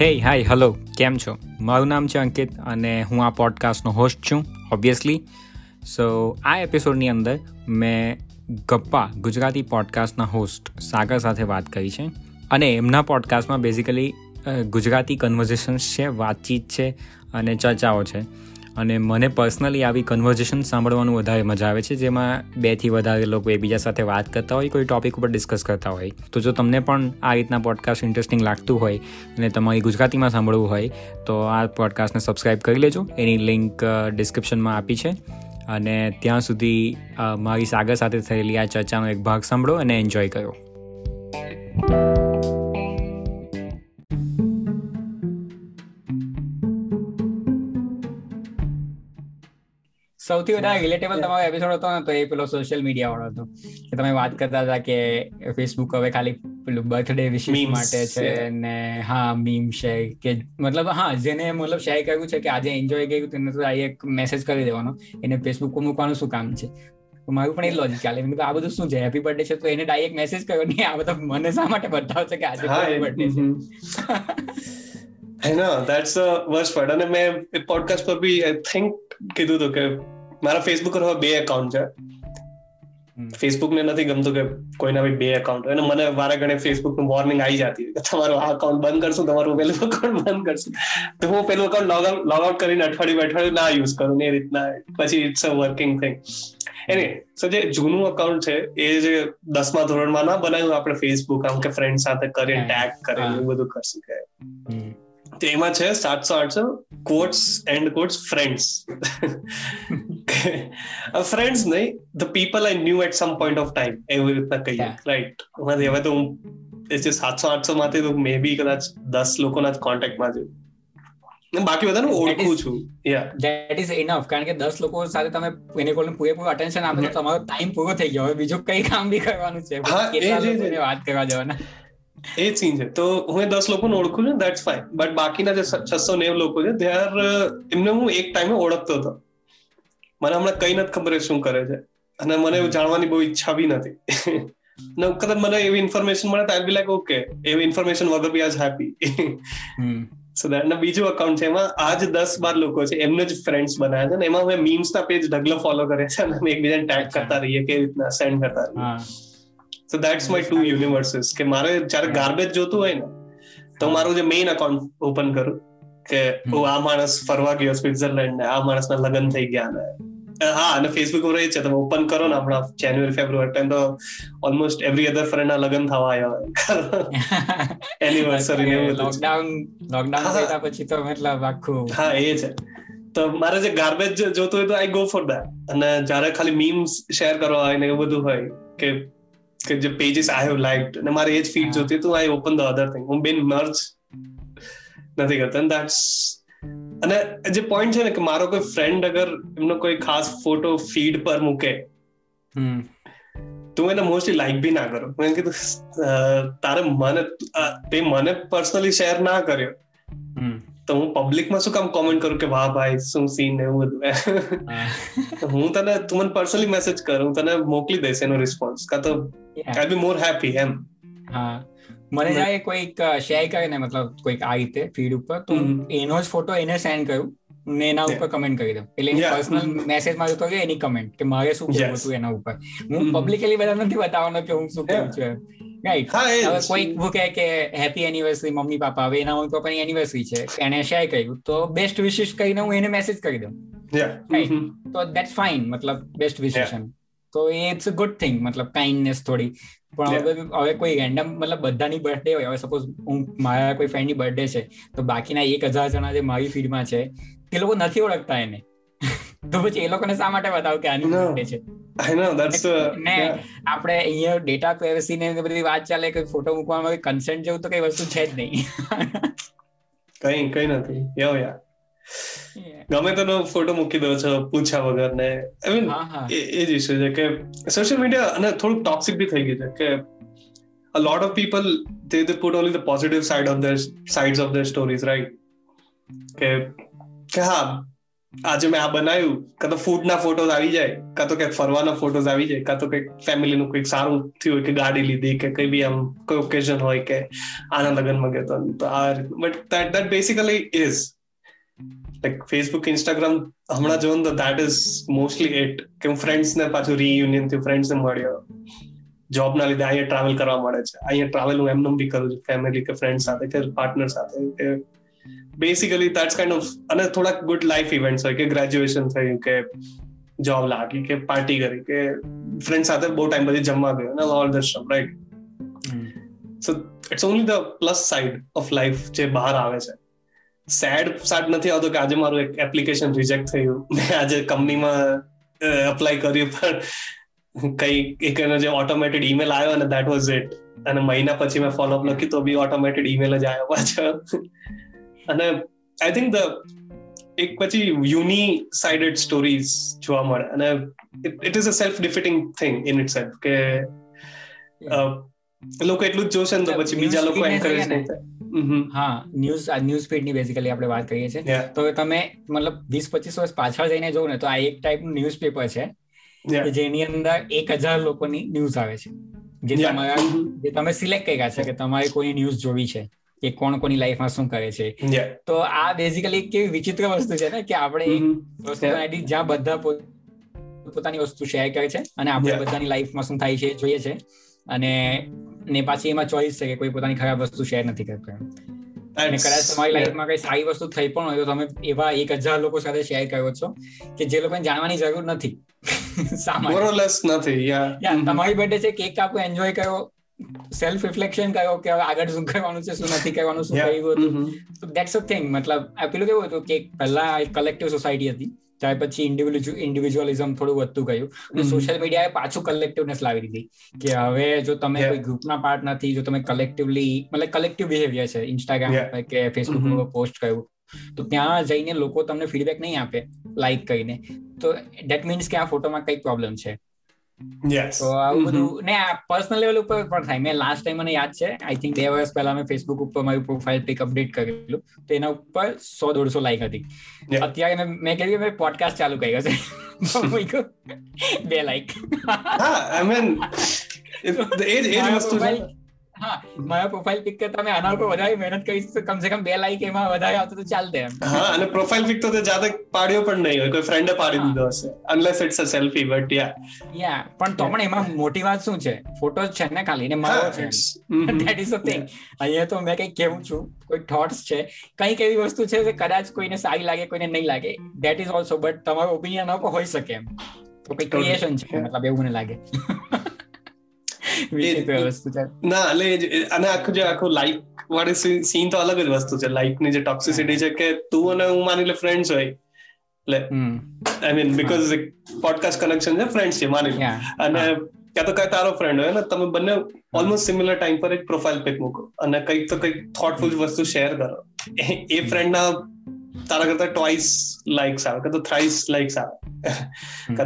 હે hi hello કેમ છો? મારું નામ છે અંકિત અને હું આ પોડકાસ્ટનો હોસ્ટ છું ઓબ્વિયસલી સો આ એપિસોડની અંદર મેં ગપ્પા, ગુજરાતી પોડકાસ્ટના હોસ્ટ સાગર સાથે વાત કરી છે અને એમના પોડકાસ્ટમાં બેઝિકલી ગુજરાતી કન્વર્ઝેશન્સ છે, વાતચીત છે અને ચર્ચાઓ છે. અને મને પર્સનલી આવી કન્વર્ઝેશન સાંભળવાનું વધારે મજા આવે છે, જેમાં બેથી વધારે લોકો એકબીજા સાથે વાત કરતા હોય, કોઈ ટોપિક ઉપર ડિસ્કસ કરતા હોય. તો જો તમને પણ આ રીતના પોડકાસ્ટ ઇન્ટરેસ્ટિંગ લાગતું હોય અને તમારી ગુજરાતીમાં સાંભળવું હોય, તો આ પોડકાસ્ટને સબસ્ક્રાઈબ કરી લેજો. એની લિંક ડિસ્ક્રિપ્શનમાં આપી છે. અને ત્યાં સુધી મારી સાગર સાથે થયેલી આ ચર્ચાનો એક ભાગ સાંભળો અને એન્જોય કરો. સૌથી વધારે રિલેટેબલ તમારો એપિસોડ હતો ને તો એ પેલો સોશિયલ મીડિયા વાળો હતો. કે તમે વાત કરતા હતા કે ફેસબુક હવે ખાલી પેલું બર્થડે વિશિસ માટે છે ને હા મીમ છે કે મતલબ હા જેને મતલબ શેર કર્યું છે કે આજે એન્જોય કર્યું તેને તો આ એક મેસેજ કરી દેવાનો એને ફેસબુક પર મૂકવાનું શું કામ છે? મારું પણ એ લોજિક ચાલે. મેં આ બધું શું છે? હેપી બર્થડે છે? તો એને ડાયરેક્ટ મેસેજ કર્યો નહીં આ બધા મને શા માટે બતાવશે કે આજે હેપી બર્થડે છે? I know that's the worst part. અને મેં પોડકાસ્ટ પર બી આઈ થિંક કીધું હતું કે મારા ફેસબુક પર બે એકાઉન્ટ છે. ફેસબુક ને નથી ગમતું કે કોઈના બી બે એકાઉન્ટ અને મને વારે ઘણે ફેસબુકનું વોર્નિંગ આવી જતી કે તમારું આ એકાઉન્ટ બંધ કરશું તમારું પેલું એકાઉન્ટ બંધ કરશું. તો હું પેલું account log out log out કરીને અઠવાડિયું અઠવાડિયું ના યુઝ કરું એ રીતના પછી ઇટ્સ અ વર્કિંગ થિંગ એને સો જે જૂનું અકાઉન્ટ છે એ જે દસમા ધોરણમાં ના બનાવ્યું આપણે ફેસબુક આમ કે ફ્રેન્ડ સાથે કરીને ટેગ કરીને એવું બધું કરશું કે. તો એમાં છે સાતસો આઠસો quotes and quotes friends friends નહીં the people I knew at some point of time એવી રીતના કહીએ રાઈટ એમાંથી હવે તો હું જે સાતસો આઠસો માંથી તો મે બી કદાચ દસ લોકોના જ કોન્ટેક્ટમાં છું બાકી બધાને ઓળખું છું ધેટ ઇઝ ઇનફ કારણ કે દસ લોકો સાથે તમે એને કોઈને પૂરેપૂરું અટેન્શન આપો તો તમારો ટાઈમ પૂરો થઈ ગયો. હવે બીજું કઈ કામ બી કરવાનું છે? કેટલા વાત કરવા જવાના? એ સીન છે. તો હું દસ લોકોને ઓળખું છું દેટ્સ ફાઇન બટ બાકીના જે છસો નેવ લોકો છે દે આર એમને હું એક ટાઈમે ઓળખતો હતો. મને હમણાં કઈ નથી ખબર શું કરે છે. અને મને જાણવાની બહુ ઈચ્છા બી નથી. કદાચ મને એવી ઇન્ફોર્મેશન મળે તો આઈ બી લાઈક ઓકે એવી ઇન્ફોર્મેશન વગર બી આજ હેપી સો દેટ બીજું અકાઉન્ટ છે એમાં આજ દસ બાર લોકો છે એમને જ ફ્રેન્ડ્સ બનાવ્યા છે ને એમાં અમે મીમ્સ ના પેજ ઢગલો ફોલો કરે છે અને એકબીજાને ટેગ કરતા રહીએ કેવી રીતના સેન્ડ કરતા રહીએ. So that's my two universes કે મારે જ્યારે ગાર્બેજ જોતું હોય ને તો મારું જે મેઇન અકાઉન્ટ ઓપન કરું. કે ઓ આ માણસ ફરવા ગયો સ્વિટ્ઝરલેન્ડ ને આ માણસના લગ્ન થઈ ગયા ને. હા અને ફેસબુક ઉપર છે તમે ઓપન કરો ને હમણાં જાન્યુઆરી ફેબ્રુઆરી ટાઈમ તો ઓલમોસ્ટ એવરી અધર ફ્રેન્ડ ના લગ્ન થવા આવ્યા એનિવર્સરી ને એવું લોકડાઉન લોકડાઉન પછી તો મતલબ આખું હા એ છે. તો મારે જે ગાર્બેજ જોતું હોય તો આઈ ગો ફોર દેટ અને જયારે ખાલી મીમ્સ શેર કરવા હોય ને એવું બધું હોય કે કે જે પેજીસ આઈ હેવ લાઈક અને મારે એ જ ફીડ જોતી તો I open the other thing હું બેન મર્જ નથી કરતા. દેટ્સ અને જે પોઈન્ટ છે ને કે મારો કોઈ ફ્રેન્ડ અગર એમનો કોઈ ખાસ ફોટો ફીડ પર મૂકે તું એને મોસ્ટલી લાઈક બી ના કરો. મેં કીધું તારે મને તે મને પર્સનલી શેર ના કર્યો. તો હું પબ્લિકમાં શું કામ કોમેન્ટ કરું કે વાહ ભાઈ શું સીન એવું બધું. હું. તને તું મને પર્સનલી મેસેજ કર હું તને મોકલી દઈશ એનો રિસ્પોન્સ કા તો આઈ બી મોર હેપી એમ. હા. મને જાય કોઈક શેર કરે ને મતલબ કોઈક આ રીતે ફીડ ઉપર તો એનો જ ફોટો એને સેન્ડ કર્યું ને એના ઉપર કમેન્ટ કરી દઉં. એટલે પર્સનલ મેસેજમાં જતો એની કમેન્ટ કે મારે શું કેવું હતું એના ઉપર. હું પબ્લિકલી બધા નથી બતાવવાનો કે હું શું કેવું છું રાઈટ હવે કોઈ ભૂકે કે હેપી એનિવર્સરી મમ્મી પાપા હવે એના મમ્મી પપ્પાની એનિવર્સરી છે. એને શેર કર્યું. તો બેસ્ટ વિશેષ કરીને હું એને મેસેજ કરી દઉં. તો દેટ્સ ફાઇન મતલબ બેસ્ટ વિશેષન તો ઇટ્સ અ ગુડ થિંગ મતલબ કાઇન્ડનેસ થોડી. પણ હવે હવે કોઈ રેન્ડમ મતલબ બધાની બર્થડે હોય. હવે સપોઝ હું મારા કોઈ ફ્રેન્ડની બર્થડે છે તો બાકીના એક હજાર જણા જે મારી ફીડમાં છે તે લોકો નથી ઓળખતા એને. તો પછી એ લોકોને શા માટે બતાવું કે આની બર્થડે છે? ને આપણે અહીંયા ડેટા પ્રાઇવસી ને બધી વાત ચાલે કે ફોટો મૂકવામાં કન્સેન્ટ જેવું તો કઈ વસ્તુ છે જ નહીં. કઈ કઈ નથી. યો યાર ગમે તેનો ફોટો મૂકી દો છો પૂછ્યા વગર ને. આઈ મીન એ જ ઇશ્યુ છે કે સોશિયલ મીડિયા અને થોડુંક ટોક્સિક બી થઈ ગયું છે કે a lot of people they they put only the positive side of their sides of their stories right કે કે હા આજે મેં આ બનાવ્યું કાં તો ફૂડ ના ફોટોઝ આવી જાય કાં તો કંઈક ફરવાના ફોટોઝ આવી જાય કાં તો કંઈક ફેમિલીનું કંઈક સારું થયું હોય કે ગાડી લીધી કે કઈ બી આમ કોઈ ઓકેઝન હોય કે આના લગ્નમાં ગયો તો આ but that that basically is like Facebook Instagram હમણાં જોઉં તો દેટ ઇઝ મોસ્ટલી ઇટ કે હું ફ્રેન્ડ્સને પાછું રીયુનિયનથી ફ્રેન્ડ્સ ને મળ્યો. જોબ ના લીધે અહીંયા ટ્રાવેલ કરવા મળે છે. અહીંયા ટ્રાવેલ હું એમનું બી કરું છું ફેમિલી કે ફ્રેન્ડ સાથે કે પાર્ટનર સાથે. કે બેસિકલી દેટ્સ કાઇન્ડ ઓફ અને થોડાક ગુડ લાઈફ ઇવેન્ટ્સ હોય કે ગ્રેજ્યુએશન થયું કે જોબ લાગી કે પાર્ટી કરી કે ફ્રેન્ડ સાથે બહુ ટાઈમ પછી જમવા ગયો અને all the stuff right so it's only the plus side of life જે બહાર આવે છે. સેડ સાડ નથી આવતો કે આજે મારું એક એપ્લિકેશન રિજેક્ટ થયું. મેં આજે કંપનીમાં અપ્લાય કર્યું પણ કઈ એક જે ઓટોમેટેડ ઈમેલ આવ્યો અને દેટ વોઝ ઇટ અને મહિના પછી મેં ફોલોઅપ લખ્યું તો બી ઓટોમેટેડ ઈમેલ જ આવ્યો પાછો. અને આઈ થિંક ધ એક પછી યુની સાઇડેડ સ્ટોરીઝ જોવા મળે. અને it is a self defeating thing in itself કે લોકો એટલું જ જોશે ને તો પછી બીજા લોકો એન્કરેજ નહીં થાય. હા. ન્યૂઝ આ ન્યૂઝ ફીડની બેસિકલી આપણે વાત કરીએ છીએ. તો તમે મતલબ વીસ પચીસ વર્ષ પાછળ જઈને જોવો ને તો આ એક ટાઈપનું ન્યૂઝપેપર છે જેની અંદર એક હજાર લોકોની ન્યૂઝ આવે છે. જે તમારા જે તમે સિલેક્ટ કર્યા છે કે તમારે કોઈ ન્યૂઝ જોવી છે કે કોણ કોની લાઈફમાં શું કરે છે. તો આ બેઝિકલી કેવી વિચિત્ર વસ્તુ છે ને કે આપણે વસ્તુ જ્યાં બધા પોતાની વસ્તુ શેર કરે છે અને આપણે બધાની લાઈફમાં શું થાય છે જોઈએ છે. અને ને પાછી એમાં ચોઈસ છે કે કોઈ પોતાની ખરાબ વસ્તુ શેર નથી કરતો. અને કદાચ તમારી લાઈફમાં કઈ સારી વસ્તુ થઈ પણ હોય તો તમે એવા એક હજાર લોકો સાથે શેર કર્યો છો કે જે લોકોને જાણવાની જરૂર નથી. તમારી બર્થડે છે કેક કાપો એન્જોય કર્યો સેલ્ફ રિફ્લેક્શન કર્યો કે હવે આગળ શું કરવાનું છે શું નથી કરવાનું શું કર્યું હતું. દેટ્સ અ થિંગ મતલબ પેલું કેવું હતું કે પહેલા કલેક્ટિવ સોસાયટી હતી. ત્યાર પછી ઇન્ડિવિજ્યુઅલિઝમ થોડું વધતું ગયું. અને સોશિયલ મીડિયાએ પાછું કલેક્ટિવનેસ લાવી દીધી. કે હવે જો તમે કોઈ ગ્રુપના પાર્ટ નથી જો તમે કલેક્ટિવલી મતલબ કલેક્ટિવ બિહેવિયર છે ઇન્સ્ટાગ્રામ કે ફેસબુક પર પોસ્ટ કર્યું તો ત્યાં જઈને લોકો તમને ફીડબેક નહીં આપે લાઈક કરીને. તો ડેટ મીન્સ કે આ ફોટોમાં કઈ પ્રોબ્લેમ છે. તો આવું બધું ને આ પર્સનલ લેવલ ઉપર પણ થાય. મેં લાસ્ટ ટાઈમ મને યાદ છે આઈ થિંક બે વર્ષ પહેલા મેં ફેસબુક ઉપર મારી પ્રોફાઇલ પિક અપડેટ કરેલું. તો એના ઉપર સો દોઢસો લાઈક હતી. અત્યારે મેં કહ્યું મેં પોડકાસ્ટ ચાલુ કર્યો છે બે લાઈક હા આઈ મીન એ જ વસ્તુ હા મારા પ્રોફાઇલ પિક કરતા મેં આના ઉપર વધારે મહેનત કરી તો કમ બે લાઈક એમાં વધારે આવતો તો ચાલતે એમ. હા અને પ્રોફાઇલ પિક તો તે જાતે પાડ્યો પણ નહીં હોય. કોઈ ફ્રેન્ડે પાડી દીધો હશે. Unless it's a selfie but yeah yeah પણ તો પણ એમાં મોટી વાત શું છે? ફોટો છે ને ખાલી ને મારો છે. ધેટ ઇઝ અ થિંગ અહીંયા તો મેં કઈ કેવું છું. કોઈ થોટ્સ છે? કંઈક એવી વસ્તુ છે કે કદાચ કોઈને સારી લાગે કોઈને નહીં લાગે. ધેટ ઇઝ ઓલસો બટ તમારો ઓપિનિયન હોઈ શકે એમ. તો કઈ ક્રિએશન છે મતલબ એવું મને લાગે. ના એટલે અને આખું જે આખું લાઈક વાળી સીન તો અલગ જ વસ્તુ છે. લાઈકની જે ટોક્સિસિટી છે કે તું અને હું માની લે ફ્રેન્ડ્સ હોય. એટલે I mean because podcast connection છે ફ્રેન્ડ્સ છે માની અને ક્યાં તો કઈ તારો ફ્રેન્ડ હોય ને તમે બંને ઓલમોસ્ટ સિમિલર ટાઈમ પર એક પ્રોફાઇલ પિક મૂકો અને કંઈક તો કંઈક થોટફુલ વસ્તુ શેર કરો. એ ફ્રેન્ડ ના તારા કરતા ટ્વાઇસ લાઇક્સ આવે કે તો થ્રાઇસ લાઇક્સ આવે.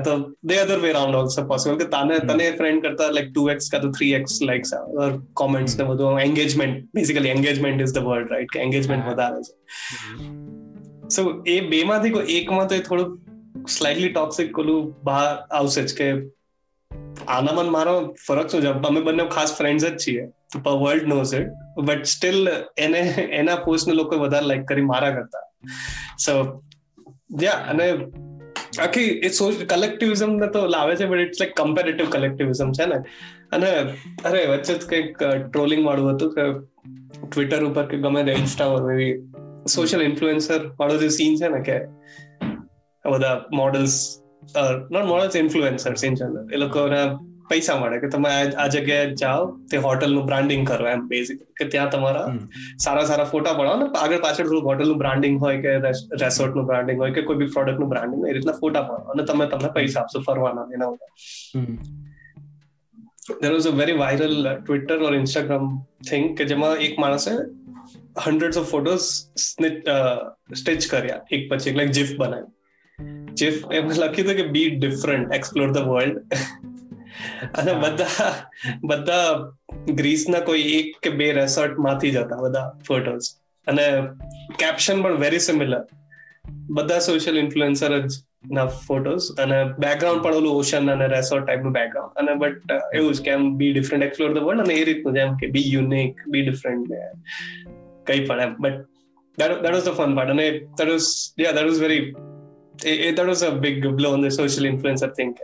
તો the other way round also possible કે તને તને ફ્રેન્ડ કરતા લાઈક ટુ એક્સ કા તો થ્રી એક્સ લાઇક્સ આવે કોમેન્ટ્સ ને બધું engagement basically engagement is the word right કે એંગેજમેન્ટ વધારે છે સો એ બે માંથી કોઈ એકમાં તો એ થોડુંક સ્લાઇટલી ટોક્સિક કોલું બહાર આવશે જ કે આનામાં મારો ફરક શું છે અમે બંને ખાસ ફ્રેન્ડ્સ જ છીએ world knows it but still એને એના પોસ્ટને લોકો વધારે લાઈક કરી મારા કરતા સો યા અને આખી એ કલેક્ટિવિઝમ ને તો લાવે છે but it's like comparative collectivism છે ને. અને અરે, વચ્ચે જ કંઈક ટ્રોલિંગ વાળું હતું કે ટ્વિટર ઉપર કે ગમે તે ઇન્સ્ટા પર એવી સોશિયલ ઇન્ફ્લુએન્સર વાળો જે સીન છે ને કે બધા models not models influencers in general એ લોકોના પૈસા મળે કે તમે આ જગ્યાએ જાઓ તે હોટલનું બ્રાન્ડિંગ કરો એમ બેઝિક કે ત્યાં તમારા સારા સારા ફોટા પડાવો ને આગળ પાછળ થોડું હોટલનું બ્રાન્ડિંગ હોય કે રેસોર્ટનું બ્રાન્ડિંગ હોય કે કોઈ બી પ્રોડક્ટનું બ્રાન્ડિંગ હોય એ રીતના ફોટા પડાવો અને તમે તમને પૈસા આપશો ફરવાના એના બધા there was a very viral Twitter or Instagram thing કે જેમાં એક માણસે હંડ્રેડ ઓફ ફોટોઝ સ્ટિચ કર્યા એક પછી એક લાઈક જીફ બનાવ્યું જીફ એમ લખ્યું હતું કે be different explore the world અને બધા બધા ગ્રીસના કોઈ એક કે બે રેસોર્ટમાંથી જ હતા બધા ફોટોઝ અને કેપ્શન પણ વેરી સિમિલર બધા સોશિયલ ઇન્ફ્લુએન્સર જ ના ફોટોસ અને બેકગ્રાઉન્ડ પણ ઓલું ઓશન અને રેસોર્ટ ટાઈપનું બેકગ્રાઉન્ડ અને બટ એવું જ કે એમ be different explore the world અને એ રીતનું જેમ કે બી યુનિક બી ડિફરન્ટ કઈ પણ એમ. But that that was the fun part. and I, that was yeah that was very it, it, that was a big blow on the social influencer thing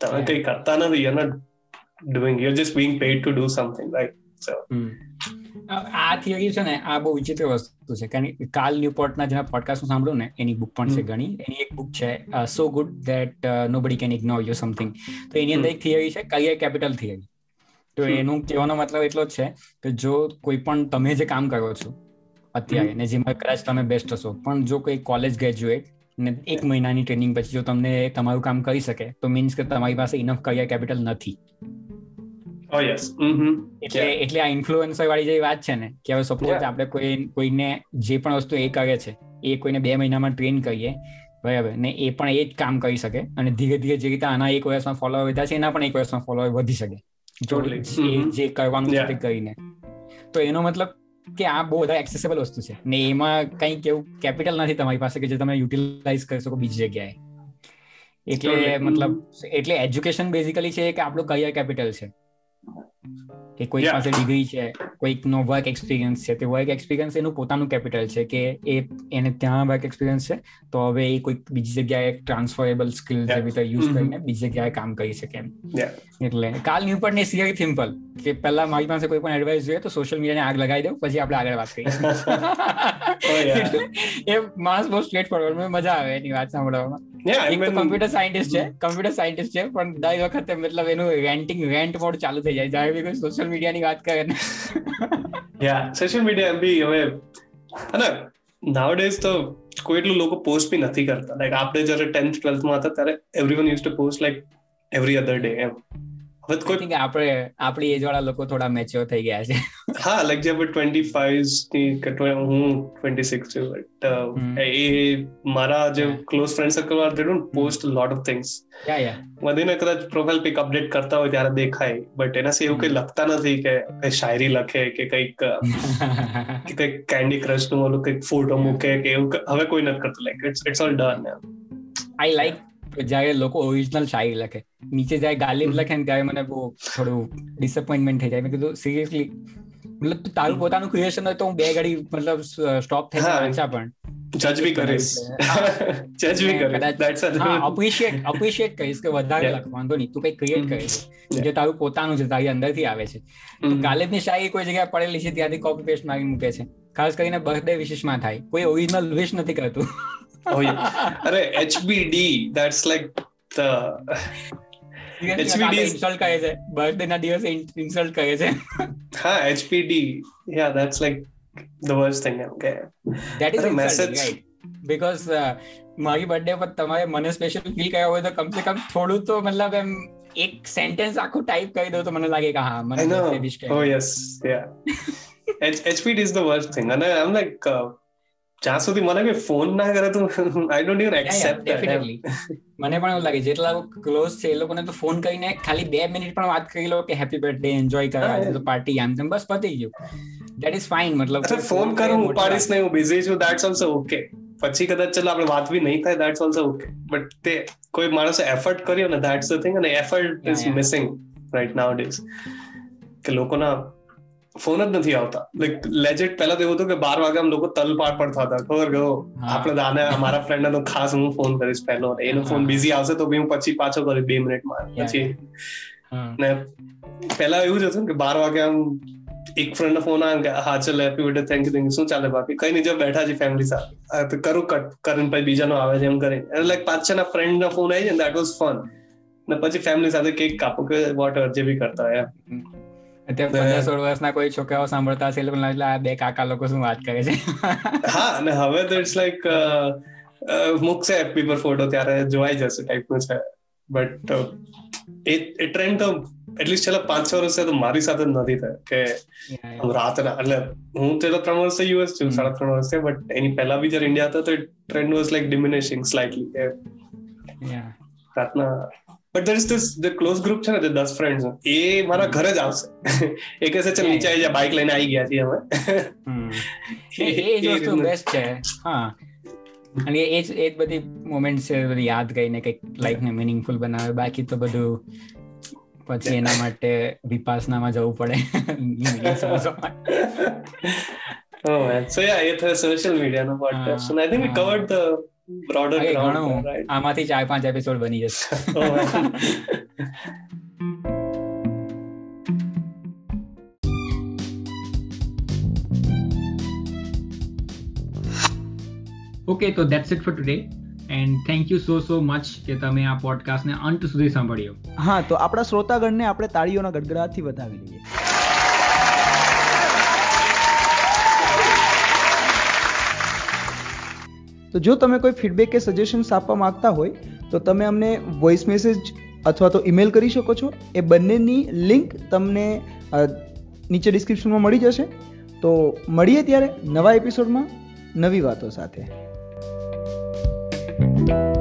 તમે કઈ કરતા નથી you're not doing you're just being paid to do something right? So આ theory છે ને આ બહુ વિચિત્ર વસ્તુ છે. કારણ કે કાલ ન્યુપોર્ટના જેના પોડકાસ્ટ હું સાંભળું ને એની બુક પણ છે ઘણી. એની એક બુક છે સો ગુડ ધેટ નો બડી કેન ઇગ્નોર યુ સમથિંગ તો એની અંદર એક થિયરી છે કરિયર કેપિટલ થિયરી તો એનું કહેવાનો મતલબ એટલો જ છે કે જો કોઈ પણ તમે જે કામ કરો છો અત્યારે ને જેમાં કદાચ તમે બેસ્ટ હશો પણ જો કોઈ કોલેજ ગ્રેજ્યુએટ ને એક મહિનાની ટ્રેનિંગ પછી જો તમને તમારું કામ કરી શકે તો મીન્સ કે તમારી પાસે ઇનફ કરિયર કેપિટલ નથી. Oh, એટલે એટલે આ ઇન્ફ્લુઅન્સર વાળી જે વાત છે ને કે હવે સપોઝ આપણે કોઈ કોઈને જે પણ વસ્તુ એ કરે છે એ કોઈને બે મહિનામાં ટ્રેન કરીએ બરાબર ને એ પણ એ જ કામ કરી શકે અને ધીરે ધીરે જે રીતે આના એક વર્ષમાં ફોલોઅર વધ્યા છે એના પણ એક વર્ષમાં ફોલોઅર વધી શકે. જો જે કરવાનું છે કરીને. તો એનો મતલબ કે આ બહુ વધારે એક્સેસેબલ વસ્તુ છે. ને એમાં કંઈક એવું કેપિટલ નથી તમારી પાસે કે જે તમે યુટિલાઇઝ કરી શકો બીજી જગ્યાએ. એટલે મતલબ એટલે એજ્યુકેશન બેઝિકલી છે કે આપણું કરિયર કેપિટલ છે. કે કોઈ પાસે ડિગ્રી છે કોઈક નો વર્ક એક્સપિરિયન્સ છે તે વર્ક એક્સપિરિયન્સ એનું પોતાનું કેપિટલ છે કે એ એને ત્યાં વર્ક એક્સપિરિયન્સ છે તો હવે એ કોઈક બીજી જગ્યાએ ટ્રાન્સફરેબલ સ્કિલ રીતે યુઝ કરીને બીજી જગ્યાએ કામ કરી શકે એમ. એટલે કાલ ન્યુ પણ સિયર સિમ્પલ કે પહેલા મારી પાસે કોઈ પણ એડવાઇસ જોઈએ તો સોશિયલ મીડિયાને આગ લગાવી દઉં પછી આપણે આગળ વાત કરીએ. એ માણસ બહુ સ્ટ્રેટ ફોરવર્ડ મજા આવે એની વાત સાંભળવામાં. એક તો કમ્પ્યુટર સાયન્ટિસ્ટ છે કમ્પ્યુટર સાયન્ટિસ્ટ છે પણ દર વખતે મતલબ એનું રેન્ટિંગ રેન્ટ મોડ ચાલુ થઈ જાય. જ્યારે બી કોઈ સોશિયલ મીડિયાની વાત કરે ને. યા સોશિયલ મીડિયા બી હવે અને નાવડેઝ તો કોઈ એટલું લોકો પોસ્ટ બી નથી કરતા. લાઈક આપણે જ્યારે ટેન્થ ટ્વેલ્થમાં હતા ત્યારે everyone use to post like every other day એમ. હવે કોઈ આપણે આપણી એજ વાળા લોકો થોડા મેચ્યોર થઈ ગયા છે. હા લાઈક જે 25 ની કટવા હું ટ્વેન્ટી સિક્સ છું બટ એ મારા જે ક્લોઝ ફ્રેન્ડ સર્કલ વાળા they don't post lot of things વધીને કદાચ પ્રોફાઇલ પિક અપડેટ કરતા હોય ત્યારે દેખાય બટ એના એવું કઈ લખતા નથી કે કઈ શાયરી લખે કે કંઈક કે કંઈક કેન્ડી ક્રશનું ઓલું કંઈક ફોટો મૂકે કે એવું હવે કોઈ નથી કરતું like it's it's all done I like જયારે લોકો ઓરિજિનલ શાયરી લખે. નીચે જાય ગાલિબ લખે ને ત્યારે મને બહુ થોડું ડિસઅપોઇન્ટમેન્ટ થઈ જાય. મેં કીધું સિરિયસલી મતલબ તારું પોતાનું ક્રિએશન હોય તો હું બે ઘડી મતલબ સ્ટોપ થઈ વાંચા પણ. જજ બી કરીશ. જજ બી કરીશ. અપ્રિશિએટ અપ્રિશિએટ કરીશ કે વધારે લખ વાંધો નહીં. તું કઈ ક્રિએટ કરીશ. જે તારું પોતાનું છે તારી અંદરથી આવે છે. ગાલિબની શાયરી કોઈ જગ્યાએ પડેલી છે ત્યાંથી કોપી પેસ્ટ મારી મૂકે છે. ખાસ કરીને બર્થડે વિશેષમાં થાય. કોઈ ઓરિજિનલ વિશ નથી કરતું. Oh yeah અરે hbd that's like the HBD install કરે છે બર્થડે ના દિવસે ઇન્સ્ટોલ કરે છે હા HBD yeah that's like the worst thing okay that is message right because uh, મારી બર્થડે પર તમારે મને સ્પેશિયલ ફીલ કર્યા હોય તો કમસે કમ થોડું તો મતલબ એમ એક સેન્ટેન્સ આખું ટાઈપ કરી દો તો મને લાગે કે હા મને વિશ કે ઓ yes yeah HBD is the worst thing and I'm like uh, જ્યાં સુધી મને કોઈ ફોન ના કરે તો I don't even accept definitely મને પણ એવું લાગે જેટલા ક્લોઝ છે એ લોકોને તો ફોન કરીને ખાલી બે મિનિટ પણ વાત કરી લો કે હેપી બર્થડે એન્જોય કરવા આજે તો પાર્ટી આમ તેમ બસ પતી ગયું. ધેટ ઇઝ ફાઇન મતલબ ફોન કરું ઉપાડીશ નહીં હું બિઝી છું ધેટ્સ ઓલસો ઓકે પછી કદાચ ચલો આપણે વાત બી નહીં થાય ધેટ્સ ઓલસો ઓકે બટ તે કોઈ માણસે એફર્ટ કર્યો ને ધેટ્સ ધ થિંગ અને effort is missing right now days કે લોકોના ફોન જ નથી આવતા. લાઈક લેજેટ પહેલા તો એવું હતું કે બાર વાગે આમ લોકો તલપાડ પણ થતા. ખબર ગયો આપણે દાને મારા ફ્રેન્ડ તો ખાસ હું ફોન કરીશ પહેલો. એનો ફોન બિઝી આવશે તો હું પછી પાછો કરીશ બે મિનિટમાં. પછી ને પહેલા એવું જ હતું કે બાર વાગે આમ એક ફ્રેન્ડ ફોન આવે કે હા ચાલ happy birthday thank you thank you શું ચાલે બાકી? કઈ નહીં જો બેઠા છે ફેમિલી સાથે. તો કરું કટ કરીને પછી બીજાનો આવે છે એમ કરીને. એટલે લાઈક પાંચ છ ના ફ્રેન્ડ ના ફોન આવી જાય દેટ વોઝ ફન ને પછી ફેમિલી સાથે કેક કાપો કે વોટ જે બી કરતા હોય અત્યારે પંદર સોળ વર્ષના કોઈ છોકરાઓ સાંભળતા હશે એટલે એટલે આ બે કાકા લોકો શું વાત કરે છે? હા અને હવે તો ઇટ્સ લાઈક મૂકશે એફપી પર ફોટો ત્યારે જોવાઈ જશે ટાઈપનું છે. બટ એ એ ટ્રેન્ડ તો એટલીસ્ટ છેલ્લા પાંચ છ વર્ષથી તો મારી સાથે નથી થયો કે રાતના એટલે હું છેલ્લા ત્રણ વર્ષે યુએસ છું સાડા ત્રણ વર્ષે બટ એની પહેલા બી જયારે ઇન્ડિયા હતો તો trend was like diminishing slightly કે રાતના but there is this the close group છે ને જે દસ ફ્રેન્ડ્સ એ મારા ઘરે જ આવશે. એ કહેશે ચાલ નીચે આવી જા બાઇક લઈને આવી ગયા છીએ અમે. એ જ વસ્તુ બેસ્ટ છે. હા. અને એ જ એ જ બધી મોમેન્ટ છે બધી યાદ કરીને કંઈક લાઈફ ને મિનિંગફુલ બનાવે. બાકી તો બધું પછી એના માટે વિપાસનામાં જવું પડે. સો યા એ થયો સોશિયલ મીડિયાનો podcast media I think we covered I Right? આમાંથી ચાર પાંચ એપિસોડ બની જશે. ઓકે તો that's it for today and thank you so so much કે તમે આ પોડકાસ્ટને અંત સુધી સાંભળ્યો હા તો આપણા શ્રોતાગણને આપણે તાળીઓના ગડગડાટથી વધાવી લઈએ તો જો તમે કોઈ ફીડબેક કે સજેશન્સ આપવા માંગતા હોય, તો તમે અમને વોઇસ મેસેજ અથવા તો ઈમેલ કરી શકો છો એ બંનેની લિંક તમને નીચે ડિસ્ક્રિપ્શનમાં મળી જશે તો મળીએ ત્યારે નવા એપિસોડમાં નવી વાતો સાથે Thank you.